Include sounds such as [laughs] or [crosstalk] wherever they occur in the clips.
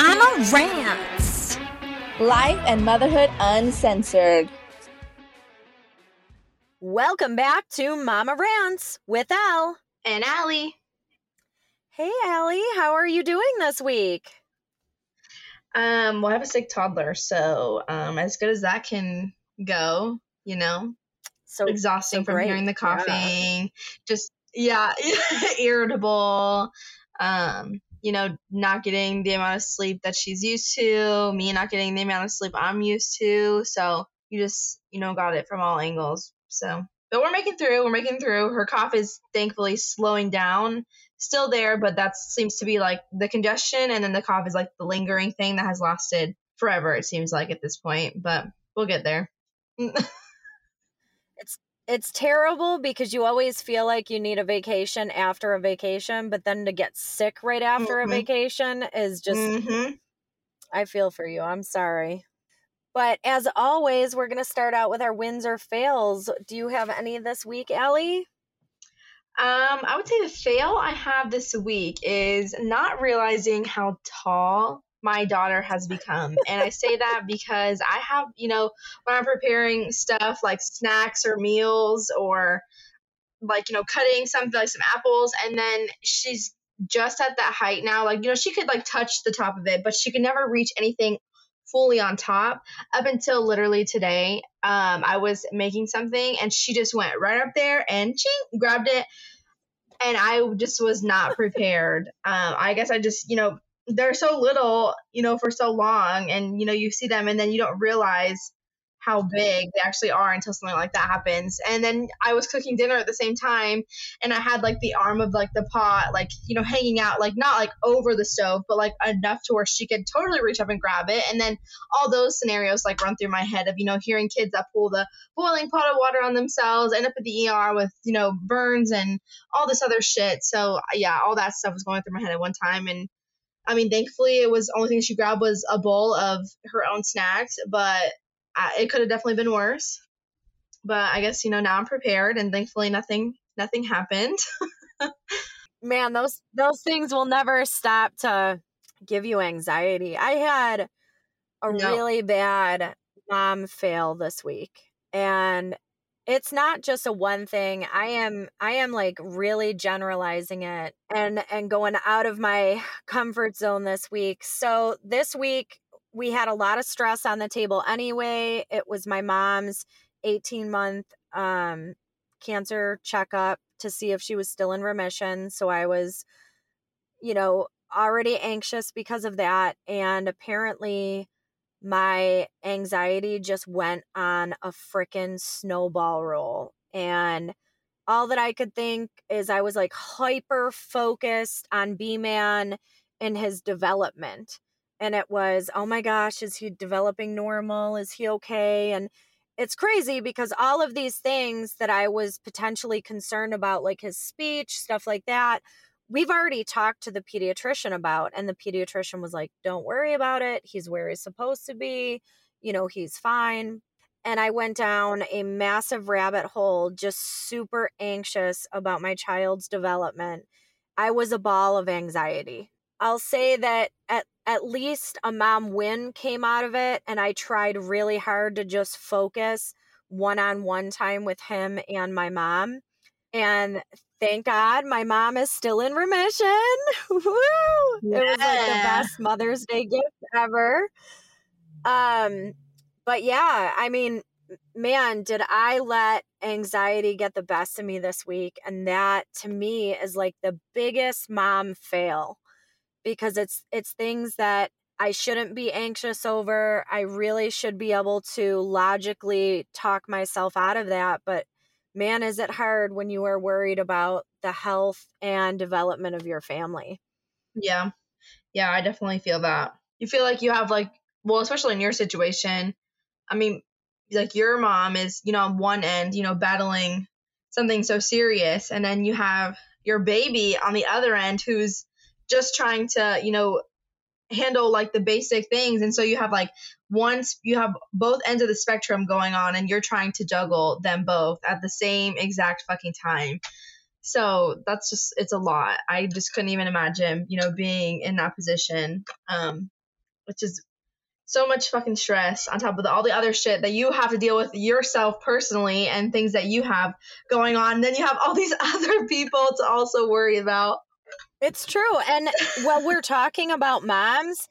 Mama Rants. Life and motherhood uncensored. Welcome back to Mama Rants with Ell. And Ali. Hey, Ali, how are you doing this week? Um, well, I have a sick toddler, so um, as good as that can go, you know, So exhausting so from great, hearing the yeah. coughing, just yeah, [laughs] irritable. Um, you know, not getting the amount of sleep that she's used to, me not getting the amount of sleep I'm used to. So you just, you know, got it from all angles. So, but we're making through. We're making through. Her cough is thankfully slowing down. Still there, but that seems to be like the congestion, and then the cough is like the lingering thing that has lasted forever. It seems like at this point, but we'll get there. [laughs] It's terrible because you always feel like you need a vacation after a vacation, but then to get sick right after Mhm. a vacation is just, hmm I feel for you. I'm sorry. But as always, we're going to start out with our wins or fails. Do you have any this week, Ali? Um, I would say the fail I have this week is not realizing how tall my daughter has become. and I say that because I have, you know, when I'm preparing stuff like snacks or meals or like, you know, cutting something like some apples, and then she's just at that height now. Like, you know, she could like touch the top of it, but she could never reach anything fully on top up until literally today. Um, I was making something and she just went right up there and ching, grabbed it and I just was not prepared. Um, I guess I just, you know, they're so little, you know, for so long, and you know, you see them, and then you don't realize how big they actually are until something like that happens. And then I was cooking dinner at the same time, and I had like the arm of like the pot, like you know, hanging out, like not like over the stove, but like enough to where she could totally reach up and grab it. And then all those scenarios like run through my head of you know hearing kids that pull the boiling pot of water on themselves, end up at the ER with you know burns and all this other shit. So yeah, all that stuff was going through my head at one time, and I mean, thankfully, it was the only thing she grabbed was a bowl of her own snacks, but I, it could have definitely been worse. But I guess you know now I'm prepared, and thankfully nothing nothing happened. [laughs] man those those things will never stop to give you anxiety i had a No. really bad mom fail this week and it's not just a one thing i am i am like really generalizing it and and going out of my [sighs] comfort zone this week so this week we had a lot of stress on the table anyway it was my mom's 18 month um cancer checkup to see if she was still in remission. So I was, you know, already anxious because of that. And apparently, my anxiety just went on a freaking snowball roll. And all that I could think is I was like hyper focused on B Man and his development. And it was, oh my gosh, is he developing normal? Is he okay? And it's crazy because all of these things that I was potentially concerned about, like his speech, stuff like that, we've already talked to the pediatrician about. And the pediatrician was like, don't worry about it. He's where he's supposed to be. You know, he's fine. And I went down a massive rabbit hole, just super anxious about my child's development. I was a ball of anxiety. I'll say that at at least a mom win came out of it and I tried really hard to just focus one-on-one time with him and my mom. And thank God my mom is still in remission. [laughs] Woo! It was like the best Mother's Day gift ever. Um but yeah, I mean, man, did I let anxiety get the best of me this week and that to me is like the biggest mom fail because it's it's things that I shouldn't be anxious over. I really should be able to logically talk myself out of that, but man is it hard when you are worried about the health and development of your family. yeah, yeah, I definitely feel that. You feel like you have like, well, especially in your situation. I mean, like your mom is, you know, on one end, you know, battling something so serious, and then you have your baby on the other end who's just trying to, you know, handle like the basic things and so you have like once you have both ends of the spectrum going on and you're trying to juggle them both at the same exact fucking time so that's just it's a lot i just couldn't even imagine you know being in that position um which is so much fucking stress on top of the, all the other shit that you have to deal with yourself personally and things that you have going on. Then you have all these [laughs] other people to also worry about. It's true. And while we're talking about moms,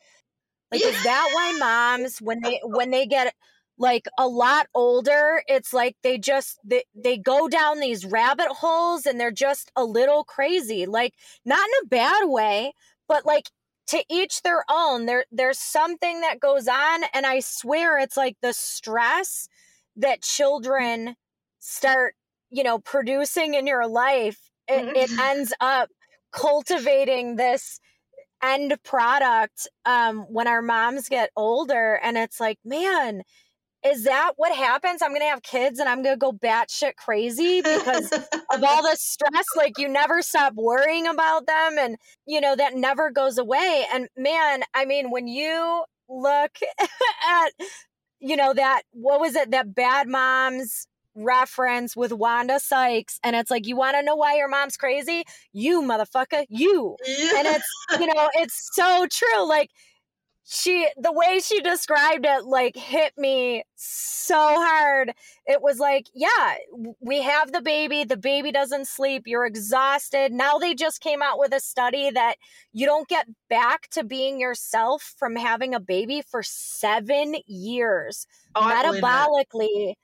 like yeah. is that why [laughs] moms when they when they get like a lot older, it's like they just they, they go down these rabbit holes and they're just a little crazy. Like not in a bad way, but like to each their own there there's something that goes on and i swear it's like the stress that children start you know producing in your life it, it mm-hmm. ends up cultivating this end product um when our moms get older and it's like man is that what happens? I'm gonna have kids and I'm gonna go batshit crazy because [laughs] of all the stress. Like you never stop worrying about them, and you know that never goes away. And man, I mean, when you look [laughs] at you know that what was it that bad moms reference with Wanda Sykes and it's like you want to know why your mom's crazy? You motherfucker you. And it's you know it's so true like she the way she described it like hit me so hard. It was like yeah we have the baby the baby doesn't sleep you're exhausted. Now they just came out with a study that you don't get back to being yourself from having a baby for 7 years oh, metabolically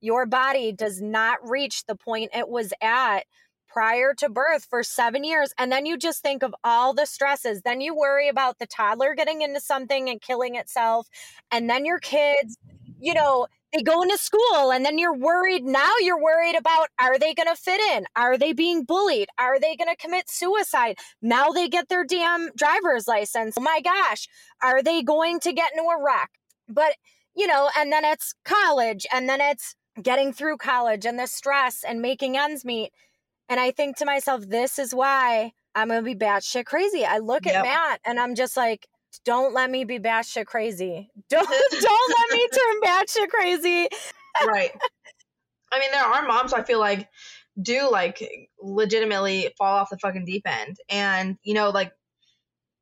your body does not reach the point it was at prior to birth for seven years. And then you just think of all the stresses. Then you worry about the toddler getting into something and killing itself. And then your kids, you know, they go into school and then you're worried. Now you're worried about are they going to fit in? Are they being bullied? Are they going to commit suicide? Now they get their damn driver's license. Oh my gosh. Are they going to get into a wreck? But, you know, and then it's college and then it's getting through college and the stress and making ends meet. And I think to myself, this is why I'm gonna be batshit crazy. I look yep. at Matt and I'm just like, don't let me be batshit crazy. [laughs] Don't [laughs] don't let me turn batshit crazy. right. I mean, there are moms I feel like do like legitimately fall off the fucking deep end. And, you know, like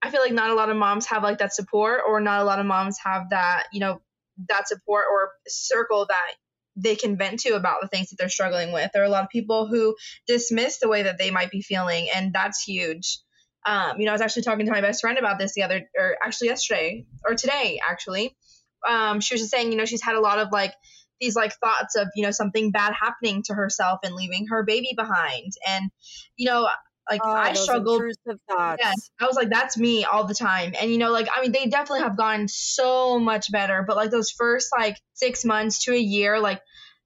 I feel like not a lot of moms have like that support or not a lot of moms have that, you know, that support or circle that they can vent to about the things that they're struggling with. There are a lot of people who dismiss the way that they might be feeling, and that's huge. Um, you know, I was actually talking to my best friend about this the other, or actually yesterday, or today, actually. Um, she was just saying, you know, she's had a lot of like these like thoughts of, you know, something bad happening to herself and leaving her baby behind. And, you know, like oh, I struggled. Yeah, I was like, that's me all the time. And you know, like I mean, they definitely have gotten so much better. But like those first like six months to a year, like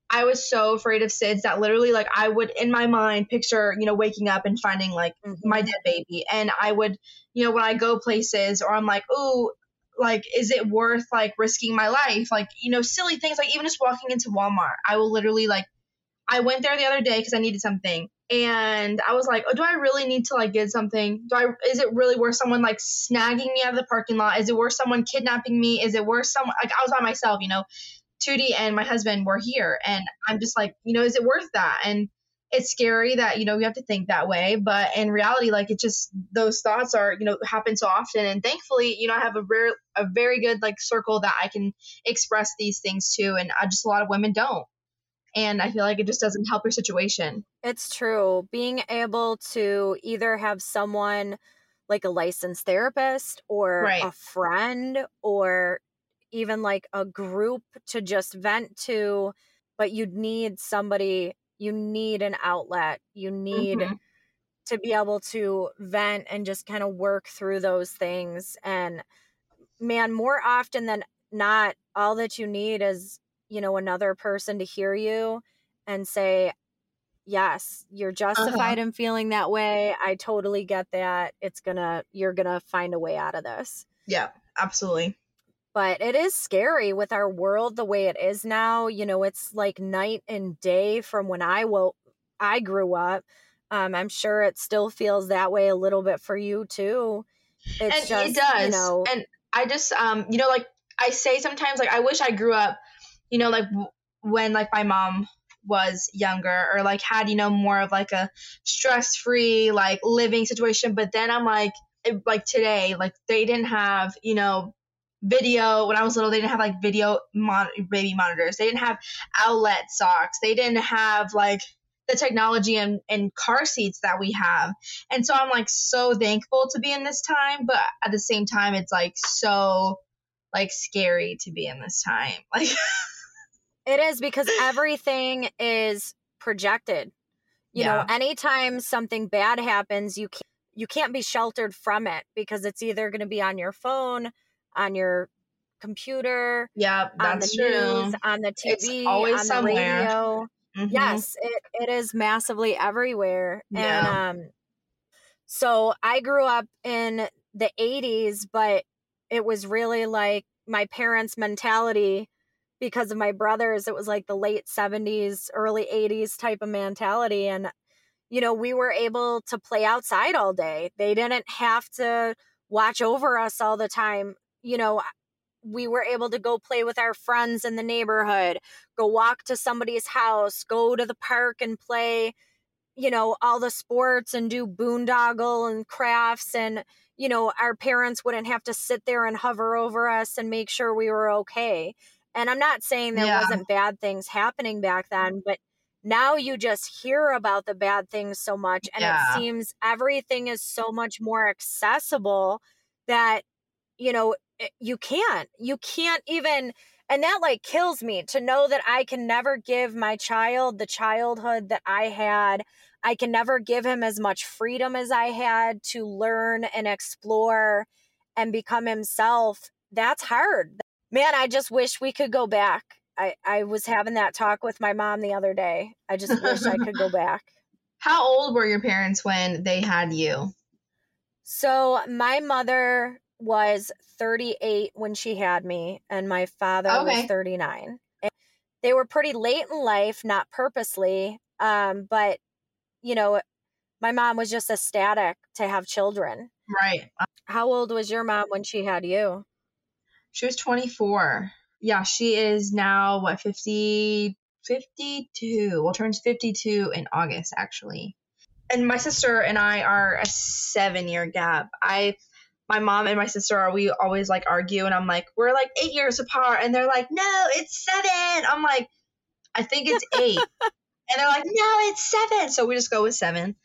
I was so afraid of SIDS that literally like I would in my mind picture, you know, waking up and finding like mm-hmm. my dead baby. And I would, you know, when I go places or I'm like, oh, like, is it worth like risking my life? Like, you know, silly things like even just walking into Walmart, I will literally like I went there the other day because I needed something and I was like, oh, do I really need to like get something? Do I is it really worth someone like snagging me out of the parking lot? Is it worth someone kidnapping me? Is it worth someone like I was by myself, you know? Tootie and my husband were here and I'm just like, you know, is it worth that? And it's scary that, you know, we have to think that way. But in reality, like it just those thoughts are, you know, happen so often. And thankfully, you know, I have a rare a very good like circle that I can express these things to and I just a lot of women don't and I feel like it just doesn't help your situation. It's true. Being able to either have someone like a licensed therapist or right. a friend or even like a group to just vent to, but you'd need somebody, you need an outlet. You need mm-hmm. to be able to vent and just kind of work through those things. And man, more often than not, all that you need is you know another person to hear you and say yes you're uh-huh. justified uh-huh. in feeling that way. I totally get that. It's gonna you're gonna find a way out of this. Yeah absolutely. But it is scary with our world the way it is now. You know it's like night and day from when i woke i grew up. Um, i'm sure it still feels that way a little bit for you too. It's and just, it does. you know and i just um you know like i say sometimes like i wish i grew up you know, like when like my mom was younger or like had, you know, more of like a stress free like living situation. But then I'm like, like today, like they didn't have, you know, video when I was little. They didn't have like video mon- baby monitors. They didn't have outlet socks. They didn't have like the technology and, and car seats that we have. And so I'm like so thankful to be in this time, but at the same time, it's like so like scary to be in this time. [laughs] Like it is because everything is projected. You yeah. know, anytime something bad happens, you can't you can't be sheltered from it because it's either going to be on your phone, on your computer, yeah, on the true. news, on the TV, it's always on somewhere. the radio. Mm-hmm. Yes, it, it is massively everywhere. Yeah. And um so I grew up in the 80s, but it was really like my parents' mentality because of my brothers. It was like the late 70s, early 80s type of mentality. And, you know, we were able to play outside all day. They didn't have to watch over us all the time. You know, we were able to go play with our friends in the neighborhood, go walk to somebody's house, go to the park and play, you know, all the sports and do boondoggle and crafts. And, you know, our parents wouldn't have to sit there and hover over us and make sure we were okay. And I'm not saying there yeah. wasn't bad things happening back then, but now you just hear about the bad things so much and yeah. it seems everything is so much more accessible that you know you can't you can't even and that like kills me to know that i can never give my child the childhood that i had i can never give him as much freedom as i had to learn and explore and become himself that's hard man i just wish we could go back i i was having that talk with my mom the other day i just wish i could go [laughs] back how old were your parents when they had you so my mother was 38 when she had me, and my father okay. was 39. And they were pretty late in life, not purposely, um, but you know, my mom was just ecstatic to have children. Right. How old was your mom when she had you? She was 24. Yeah, she is now what 50 52. Well, turns 52 in August actually. And my sister and I are a 7 year gap. I my mom and my sister are we always like argue and I'm like, we're like eight years apart and they're like, no, it's seven. I'm like, I think it's [laughs] eight. and they're like, no, it's seven. So we just go with seven.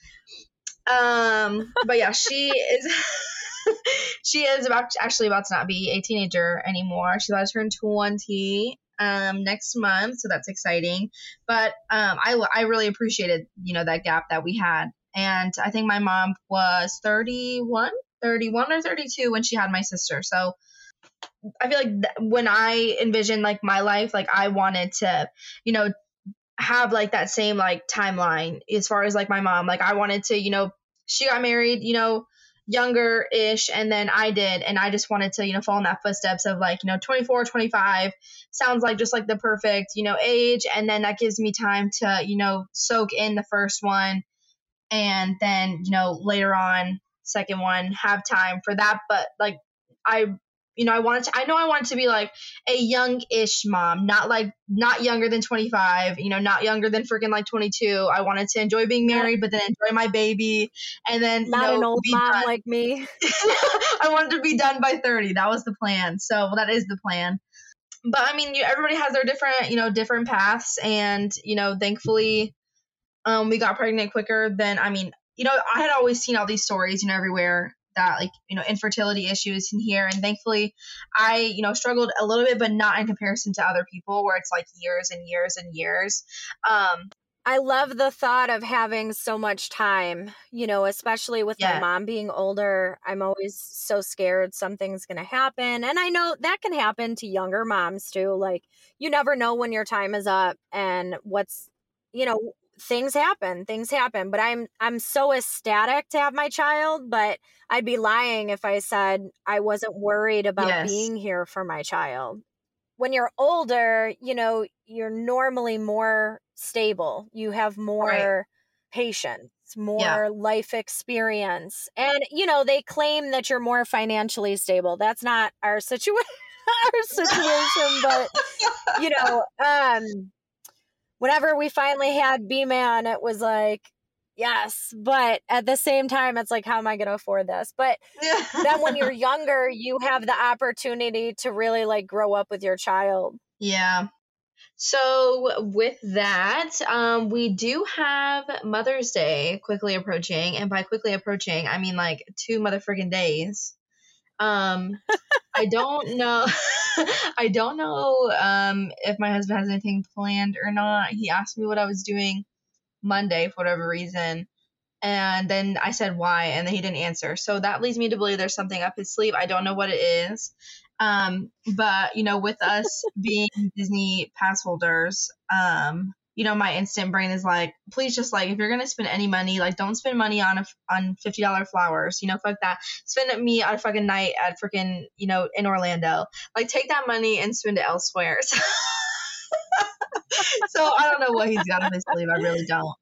Um, but yeah, she is [laughs] [laughs] she is about actually about to not be a teenager anymore. She's about to turn 20 um next month, so that's exciting. But um I I really appreciated, you know, that gap that we had. And I think my mom was 31 31 or 32 when she had my sister. So I feel like th- when I envisioned like my life, like I wanted to, you know, have like that same like timeline as far as like my mom. Like I wanted to, you know, she got married, you know, younger ish and then I did and I just wanted to, you know, follow in that footsteps of like, you know, 24, 25 sounds like just like the perfect, you know, age and then that gives me time to, you know, soak in the first one and then, you know, later on second one have time for that but like i you know i wanted to i know i wanted to be like a young-ish mom not like not younger than 25 you know not younger than freaking like 22 i wanted to enjoy being married but then enjoy my baby and then not you know, an old mom done. like me. [laughs] I wanted to be done by 30 that was the plan. So well, that is the plan. But i mean you, everybody has their different you know different paths and you know thankfully um, we got pregnant quicker than i mean you know, I had always seen all these stories, you know, everywhere that like, you know, infertility issues in here. And thankfully I, you know, struggled a little bit, but not in comparison to other people where it's like years and years and years. Um, I love the thought of having so much time, you know, especially with yeah. my mom being older. I'm always so scared something's going to happen. And I know that can happen to younger moms too. Like, you never know when your time is up and what's, you know, things happen things happen but i'm i'm so ecstatic to have my child but i'd be lying if i said i wasn't worried about yes. being here for my child when you're older you know you're normally more stable you have more right. patience more yeah. life experience and you know they claim that you're more financially stable that's not our situation [laughs] our situation but [laughs] you know um whenever we finally had B Man, it was like, yes. But at the same time, it's like, how am I going to afford this? But [laughs] then when you're younger, you have the opportunity to really like grow up with your child. Yeah. So with that, um, we do have Mother's Day quickly approaching, and by quickly approaching, I mean like two motherfucking days. Um, I don't know. [laughs] I don't know um, if my husband has anything planned or not. He asked me what I was doing Monday for whatever reason. And then I said why, and then he didn't answer. So that leads me to believe there's something up his sleeve. I don't know what it is. Um, but you know, with us [laughs] being Disney pass holders, um, you know, my instant brain is like, please just like if you're gonna spend any money, like don't spend money on a, on fifty dollar flowers. You know, fuck that. Spend me on a fucking night at freaking you know in Orlando. Like take that money and spend it elsewhere. [laughs] so I don't know what he's got up his sleeve. I really don't.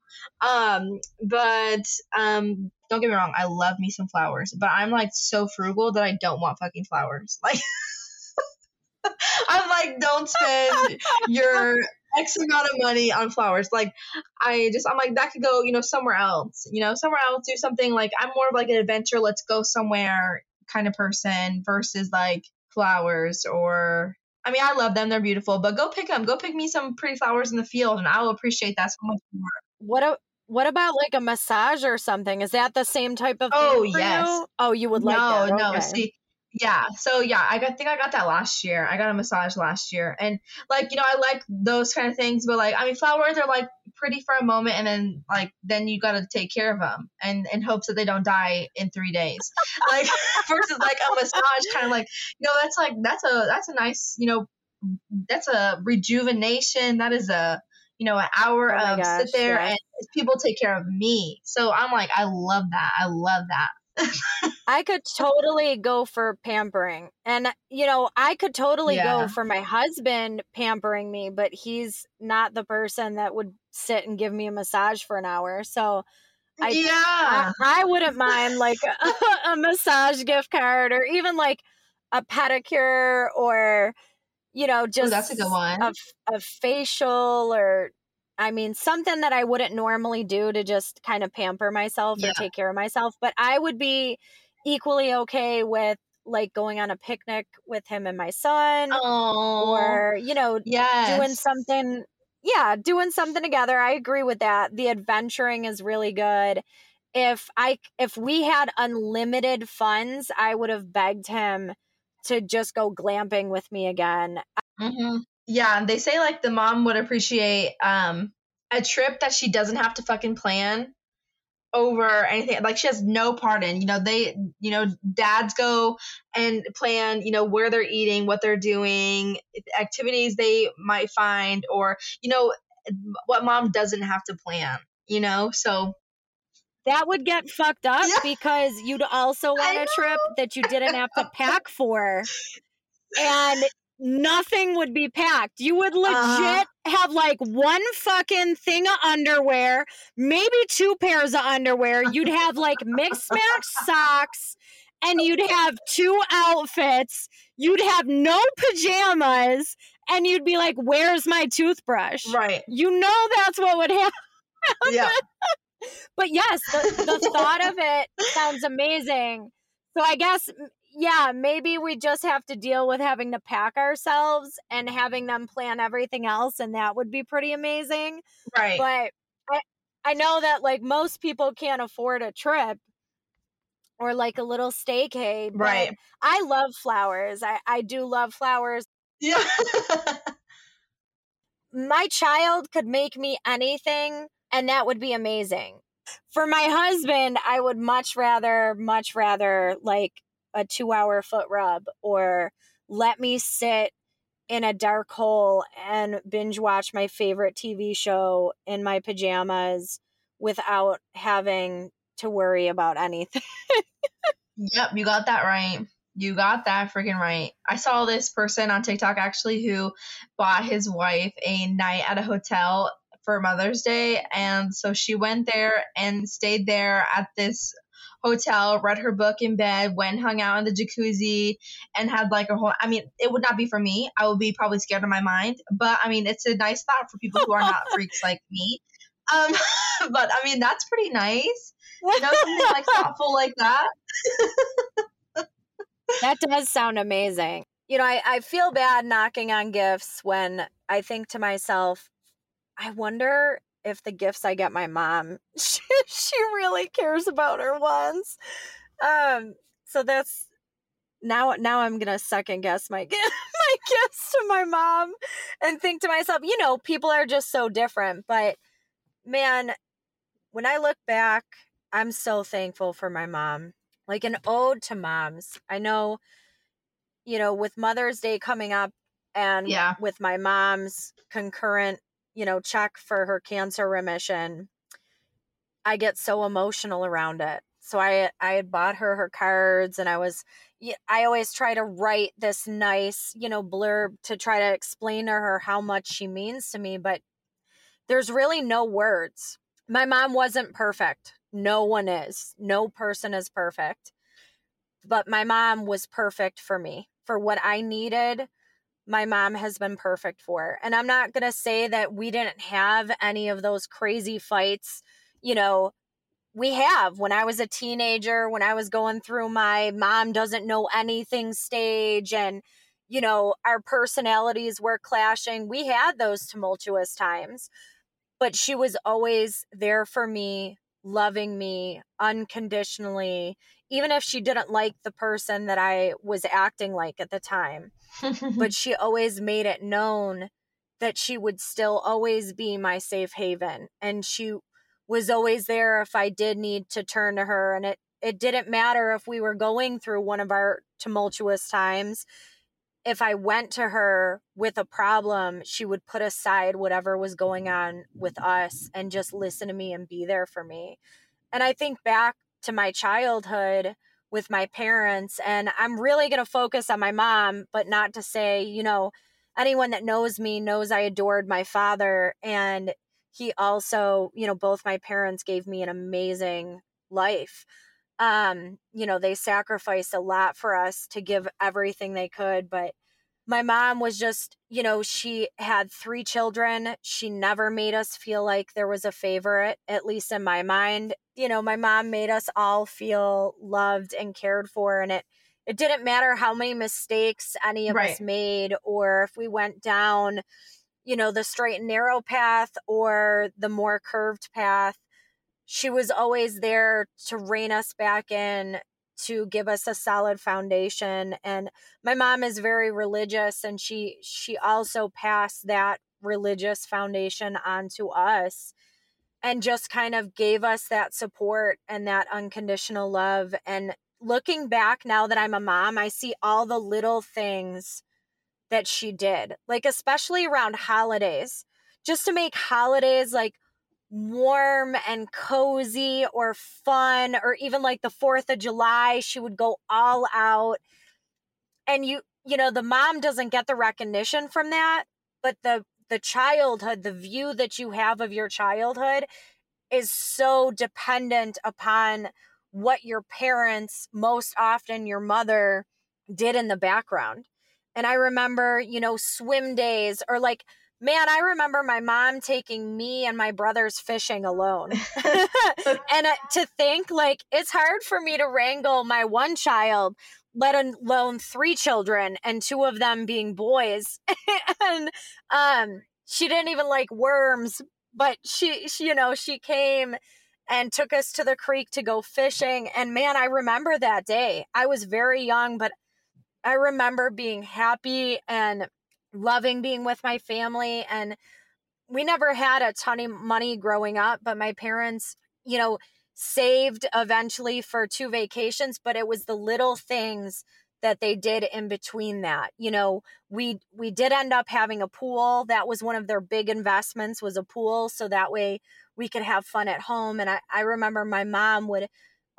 Um, but um, don't get me wrong. I love me some flowers, but I'm like so frugal that I don't want fucking flowers. [laughs] Like. [laughs] I'm like, don't spend your X amount of money on flowers. Like, I just, I'm like, that could go, you know, somewhere else. You know, somewhere else, do something like, I'm more of like an adventure, let's go somewhere kind of person versus like flowers or. I mean, I love them; they're beautiful. But go pick them. Go pick me some pretty flowers in the field, and I will appreciate that so much more. What a, what about like a massage or something? Is that the same type of? Oh yes. You? Oh, you would like no, that? No, See, yeah. So yeah, I got, think I got that last year. I got a massage last year, and like you know, I like those kind of things. But like, I mean, flowers are like pretty for a moment, and then like then you got to take care of them, and in hopes that they don't die in three days. [laughs] like [laughs] versus like a massage, kind of like you know, that's like that's a that's a nice you know, that's a rejuvenation. That is a you know, an hour oh of gosh, sit there yeah. and people take care of me. So I'm like, I love that. I love that. I could totally go for pampering. And, uh, you know, I could totally Yeah. go for my husband pampering me, but he's not the person that would sit and give me a massage for an hour. So I- yeah. I, I wouldn't mind like a, [laughs] [laughs] a massage gift card or even like a pedicure or, you know, just Oh, that's a good one. a facial or I mean something that I wouldn't normally do to just kind of pamper myself Yeah. or take care of myself, but I would be equally okay with like going on a picnic with him and my son Oh, or you know yes. doing something yeah doing something together. I agree with that. The adventuring is really good. If i if we had unlimited funds i would have begged him to just go glamping with me again. Hmm Yeah, they say like the mom would appreciate um a trip that she doesn't have to fucking plan over anything like she has no part in you know they you know dads go and plan you know where they're eating what they're doing activities they might find or you know what mom doesn't have to plan you know? So that would get fucked up Yeah. because you'd also want a trip that you didn't have to [laughs] pack for. And nothing would be packed. You would legit Uh-huh. have like one fucking thing of underwear maybe two pairs of underwear. You'd have like mixed match socks and you'd have two outfits. You'd have no pajamas and you'd be like where's my toothbrush? Right. You know that's what would happen yeah. [laughs] But yes, the, the [laughs] thought of it sounds amazing. So I guess, yeah, maybe we just have to deal with having to pack ourselves and having them plan everything else, and that would be pretty amazing. right But I, I know that like most people can't afford a trip or like a little staycay. Right. I love flowers. I, I do love flowers. yeah [laughs] my child could make me anything and that would be amazing. For my husband, I would much rather, much rather like a two hour foot rub or let me sit in a dark hole and binge watch my favorite TV show in my pajamas without having to worry about anything. [laughs] Yep, you got that right. You got that freaking right. I saw this person on TikTok actually who bought his wife a night at a hotel for Mother's Day. And so she went there and stayed there at this hotel, read her book in bed, went hung out in the jacuzzi, and had like a whole. I mean, it would not be for me. I would be probably scared of my mind. But I mean, it's a nice thought for people who are not [laughs] freaks like me. Um, [laughs] but I mean, that's pretty nice. You know, something like [laughs] thoughtful like that. that does sound amazing. You know, I, I feel bad knocking on gifts when I think to myself, I wonder if the gifts I get my mom, [laughs] she, she really cares about her ones. Um, so that's now now I'm gonna second guess my [laughs] my gifts to my mom and think to myself, you know, people are just so different. But man, when I look back, I'm so thankful for my mom. Like an ode to moms. I know, you know, with Mother's Day coming up and yeah. with my mom's concurrent, you know, check for her cancer remission, I get so emotional around it. So I I had bought her her cards and I was I always try to write this nice, you know, blurb to try to explain to her how much she means to me, but there's really no words. My mom wasn't perfect. No one is. No person is perfect. But my mom was perfect for me. For what I needed, my mom has been perfect for. And I'm not going to say that we didn't have any of those crazy fights, you know, we have when I was a teenager, when I was going through my mom doesn't know anything stage and you know, our personalities were clashing. We had those tumultuous times, but she was always there for me, loving me unconditionally, even if she didn't like the person that I was acting like at the time. but [laughs] she always made it known that she would still always be my safe haven and she was always there if I did need to turn to her. And it, it didn't matter if we were going through one of our tumultuous times. If I went to her with a problem, she would put aside whatever was going on with us and just listen to me and be there for me. And I think back to my childhood with my parents, and I'm really going to focus on my mom, but not to say, you know, anyone that knows me knows I adored my father. And he also, you know, both my parents gave me an amazing life. Um, you know, they sacrificed a lot for us to give everything they could, but my mom was just, you know, she had three children. She never made us feel like there was a favorite, at least in my mind. You know, my mom made us all feel loved and cared for and it it didn't matter how many mistakes any of right. us made or if we went down you know, the straight and narrow path or the more curved path. She was always there to rein us back in, to give us a solid foundation. And my mom is very religious and she she also passed that religious foundation on to us and just kind of gave us that support and that unconditional love and looking back now that I'm a mom, I see all the little things that she did, like especially around holidays, just to make holidays like warm and cozy or fun, or even like the 4th of July, she would go all out. And you, you know, the mom doesn't get the recognition from that, but the, the childhood, the view that you have of your childhood is so dependent upon what your parents, most often your mother, did in the background. And I remember, you know, swim days or like, man, I remember my mom taking me and my brothers fishing alone. [laughs] [laughs] and uh, to think like it's hard for me to wrangle my one child, let alone three children and two of them being boys. [laughs] and um she didn't even like worms, but she, she you know, she came and took us to the creek to go fishing and man, I remember that day. I was very young, but I remember being happy and loving being with my family. And we never had a ton of money growing up, but my parents, you know, saved eventually for two vacations, but it was the little things that they did in between that. You know, we we did end up having a pool. That was one of their big investments was a pool so that way we could have fun at home and I I remember my mom would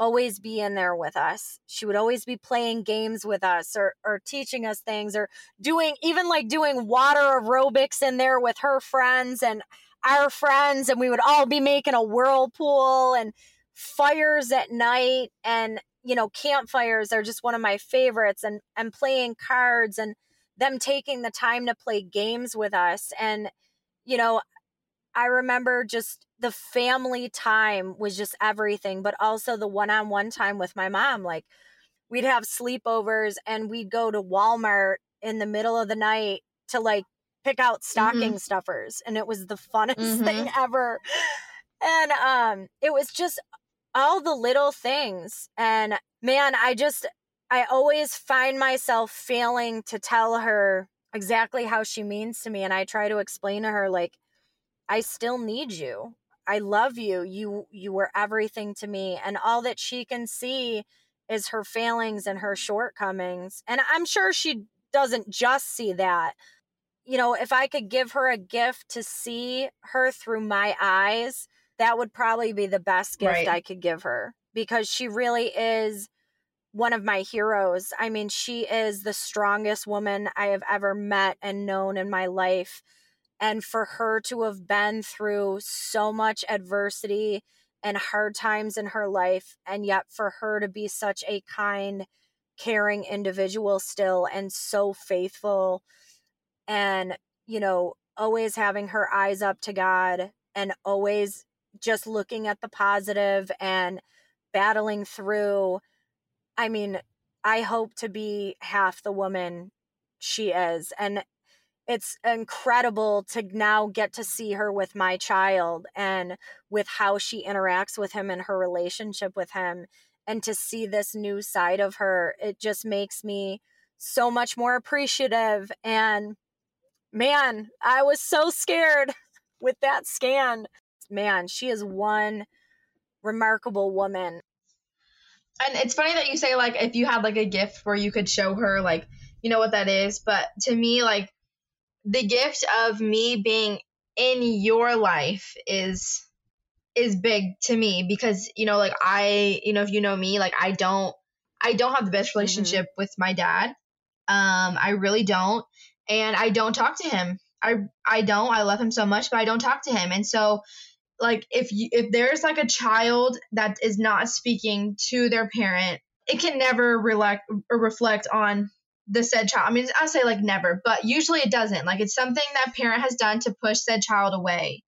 always be in there with us. She would always be playing games with us or, or teaching us things or doing, even like doing water aerobics in there with her friends and our friends. And we would all be making a whirlpool and fires at night. And, you know, campfires are just one of my favorites and, and playing cards and them taking the time to play games with us. And, you know, I remember just the family time was just everything, but also the one on one time with my mom. Like, we'd have sleepovers and we'd go to Walmart in the middle of the night to like pick out Mm-hmm. stocking stuffers. And it was the funnest [laughs] thing ever. And um, it was just all the little things. And man, I just, I always find myself failing to tell her exactly how she means to me. And I try to explain to her, like, I still need you. I love you. You you were everything to me and all that she can see is her failings and her shortcomings. And I'm sure she doesn't just see that. You know, if I could give her a gift to see her through my eyes, that would probably be the best gift Right. I could give her because she really is one of my heroes. I mean, she is the strongest woman I have ever met and known in my life. And for her to have been through so much adversity and hard times in her life, and yet for her to be such a kind, caring individual still and so faithful and, you know, always having her eyes up to God and always just looking at the positive and battling through. I mean, I hope to be half the woman she is. And it's incredible to now get to see her with my child and with how she interacts with him and her relationship with him and to see this new side of her it just makes me so much more appreciative and man i was so scared [laughs] with that scan. Man she is one remarkable woman. And it's funny that you say like if you had like a gift where you could show her like you know what that is, but to me like the gift of me being in your life is is big to me because you know like I you know if you know me like I don't I don't have the best relationship with my dad. Um I really don't and I don't talk to him. I I don't. I love him so much, but I don't talk to him. And so like if you if there's like a child that is not speaking to their parent, it can never reflect or reflect on the said child. I mean, I say like never, but usually it doesn't. Like it's something that parent has done to push said child away.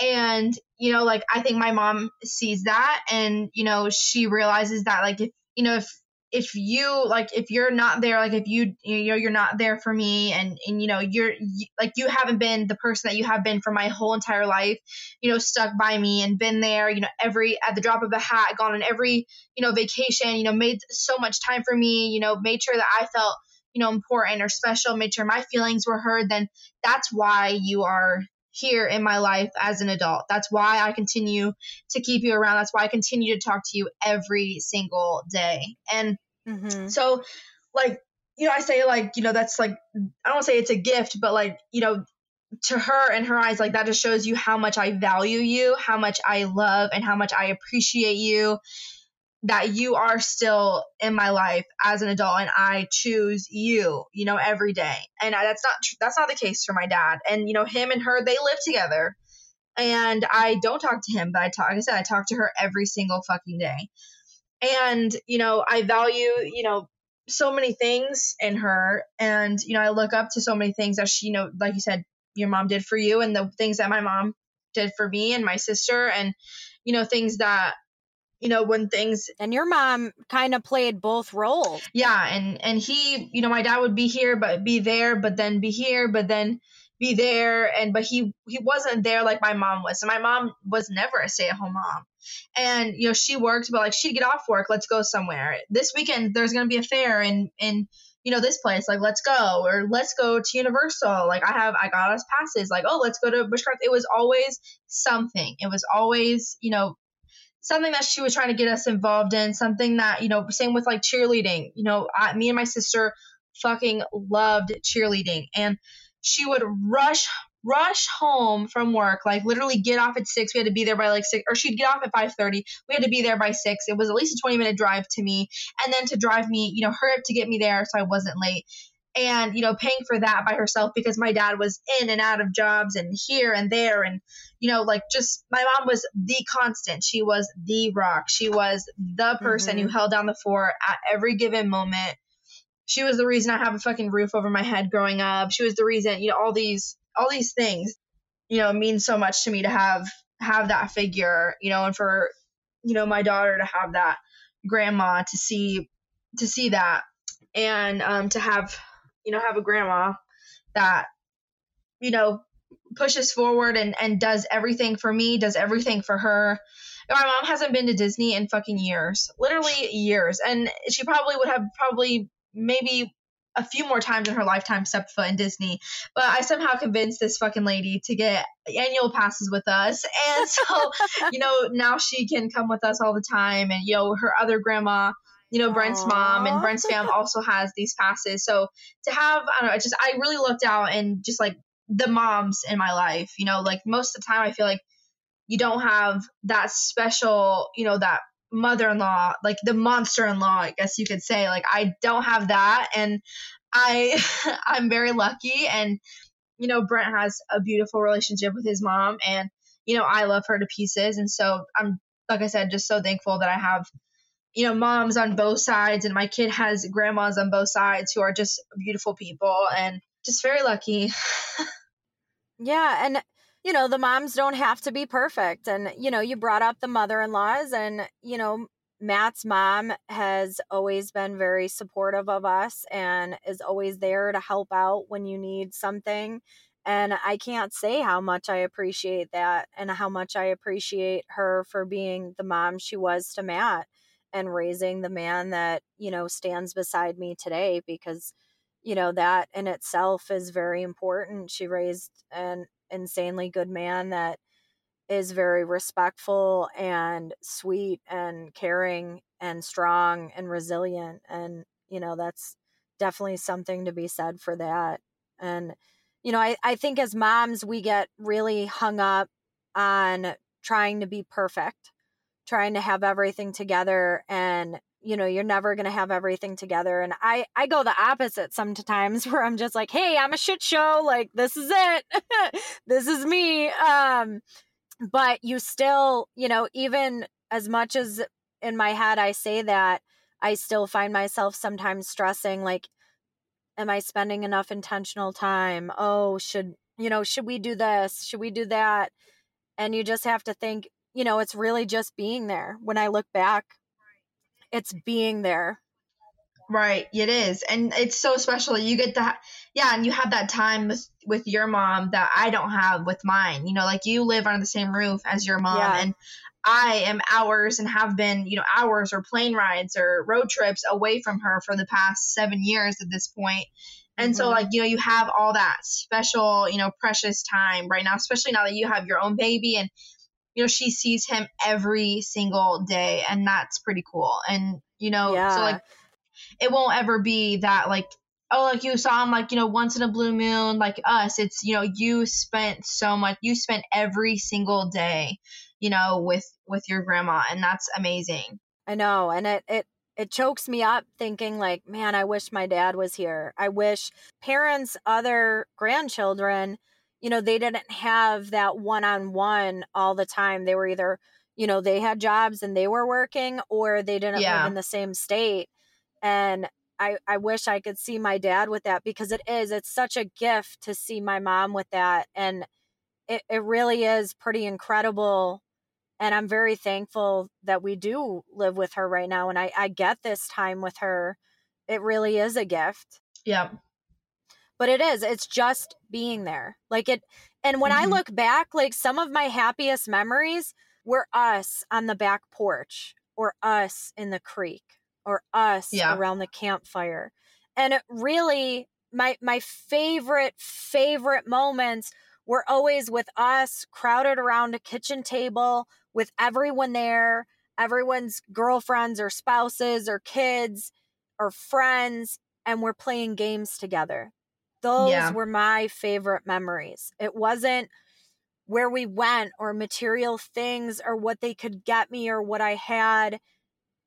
And you know, like I think my mom sees that, and you know, she realizes that like if you know if if you like if you're not there like if you you know you're not there for me and and you know you're you, like you haven't been the person that you have been for my whole entire life you know stuck by me and been there you know every at the drop of a hat gone on every you know vacation you know made so much time for me you know made sure that i felt you know important or special made sure my feelings were heard then that's why you are here in my life as an adult that's why i continue to keep you around that's why i continue to talk to you every single day and mm-hmm. so, like, you know, I say, like, you know, that's like, I don't say it's a gift, but like, you know, to her in her eyes, like, that just shows you how much I value you, how much I love, and how much I appreciate you. That you are still in my life as an adult, and I choose you, you know, every day. And I, that's not tr- that's not the case for my dad. And you know, him and her, they live together, and I don't talk to him, but I talk. Like I said, I talk to her every single fucking day and you know i value you know so many things in her and you know i look up to so many things that she you know like you said your mom did for you and the things that my mom did for me and my sister and you know things that you know when things and your mom kind of played both roles. Yeah and and he you know my dad would be here but be there but then be here but then be there and but he he wasn't there like my mom was. And my mom was never a stay-at-home mom. And you know she worked but like she'd get off work let's go somewhere. This weekend there's gonna be a fair in in you know this place like let's go or let's go to universal. Like i have i got us passes like oh let's go to bushcraft. It was always something. It was always you know something that she was trying to get us involved in something that you know same with like cheerleading. You know I, me and my sister fucking loved cheerleading and she would rush rush home from work like literally get off at six. We had to be there by like six or she'd get off at 5.30 we had to be there by six. It was at least a 20 minute drive to me and then to drive me you know hurry up to get me there so i wasn't late and you know paying for that by herself because my dad was in and out of jobs and here and there and you know like just my mom was the constant. She was the rock. She was the person who held down the fort at every given moment. She was the reason i have a fucking roof over my head growing up. She was the reason you know all these all these things you know, it means so much to me to have have that figure, you know, and for you know my daughter to have that grandma to see to see that and um, to have you know have a grandma that you know pushes forward and and does everything for me does everything for her my mom hasn't been to disney in fucking years literally years and she probably would have probably maybe a few more times in her lifetime stepped foot in Disney, but I somehow convinced this fucking lady to get annual passes with us. And so, [laughs] you know, now she can come with us all the time. And, you know, her other grandma, you know, Brent's Aww. mom and Brent's fam [laughs] also has these passes. So to have, I don't know, just, I really looked out and just like the moms in my life, you know, like most of the time I feel like you don't have that special, you know, that mother-in-law like the monster-in-law i guess you could say like i don't have that and i [laughs] i'm very lucky and you know brent has a beautiful relationship with his mom and you know i love her to pieces and so i'm like i said just so thankful that i have you know moms on both sides and my kid has grandmas on both sides who are just beautiful people and just very lucky [laughs] yeah and you know, the moms don't have to be perfect. And, you know, you brought up the mother in laws, and, you know, Matt's mom has always been very supportive of us and is always there to help out when you need something. And I can't say how much I appreciate that and how much I appreciate her for being the mom she was to Matt and raising the man that, you know, stands beside me today because, you know, that in itself is very important. She raised an insanely good man that is very respectful and sweet and caring and strong and resilient and you know that's definitely something to be said for that and you know I, I think as moms we get really hung up on trying to be perfect trying to have everything together and you know you're never going to have everything together and i i go the opposite sometimes [laughs] where i'm just like hey i'm a shit show like this is it. [laughs] This is me. Um but you still you know even as much as in my head i say that i still find myself sometimes stressing like am i spending enough intentional time? Oh should you know should we do this? Should we do that? And you just have to think you know it's really just being there when i look back it's being there right it is and it's so special you get that yeah and you have that time with with your mom that i don't have with mine you know like you live under the same roof as your mom yeah. and i am hours and have been you know hours or plane rides or road trips away from her for the past seven years at this point. point and mm-hmm. so like you know you have all that special you know precious time right now especially now that you have your own baby and you know, she sees him every single day, and that's pretty cool. And, you know, yeah. so like it won't ever be that like, oh, like you saw him like, you know, once in a blue moon, like us. It's, you know, you spent so much, you spent every single day, you know, with with your grandma, and that's amazing. I know. And it it it chokes me up thinking like man i wish my dad was here i wish parents other grandchildren you know, they didn't have that one on one all the time. They were either, you know, they had jobs and they were working or they didn't yeah. live in the same state. And I, I wish I could see my dad with that because it is, it's such a gift to see my mom with that. And it, it really is pretty incredible. And I'm very thankful that we do live with her right now. And I, I get this time with her. It really is a gift. Yeah but it is it's just being there like it and when mm-hmm. i look back like some of my happiest memories were us on the back porch or us in the creek or us yeah. around the campfire and it really my my favorite favorite moments were always with us crowded around a kitchen table with everyone there everyone's girlfriends or spouses or kids or friends and we're playing games together those yeah. were my favorite memories. It wasn't where we went or material things or what they could get me or what I had.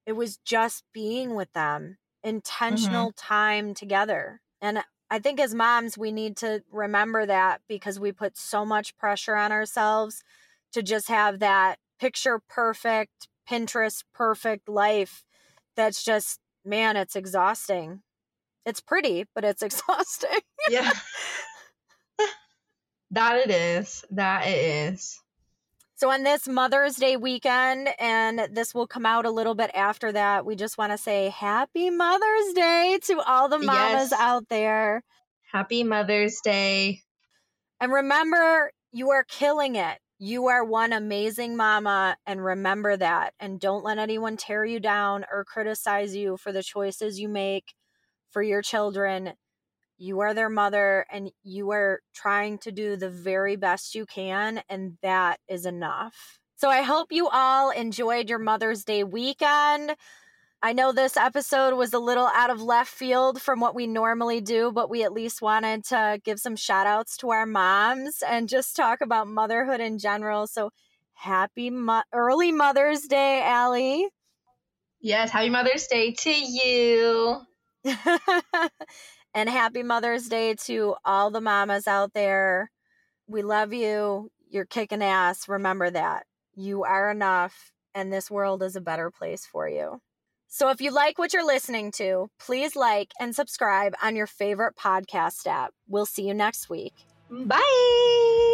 It was just being with them, intentional mm-hmm. time together. And I think as moms, we need to remember that because we put so much pressure on ourselves to just have that picture perfect, Pinterest perfect life that's just, man, it's exhausting. It's pretty, but it's [laughs] exhausting. yeah. [laughs] That it is. That it is. So, on this Mother's Day weekend, and this will come out a little bit after that, we just want to say Happy Mother's Day to all the mamas Yes. out there. Happy Mother's Day. And remember, you are killing it. You are one amazing mama, and remember that. And don't let anyone tear you down or criticize you for the choices you make for your children. You are their mother, and you are trying to do the very best you can, and that is enough. So I hope you all enjoyed your Mother's Day weekend. I know this episode was a little out of left field from what we normally do, but we at least wanted to give some shout outs to our moms and just talk about motherhood in general. So happy mo- early Mother's Day, Ali. Yes, happy Mother's Day to you. [laughs] and happy Mother's Day to all the mamas out there. We love you. You're kicking ass. Remember that. You are enough, and this world is a better place for you. So if you like what you're listening to, please like and subscribe on your favorite podcast app. We'll see you next week. Bye.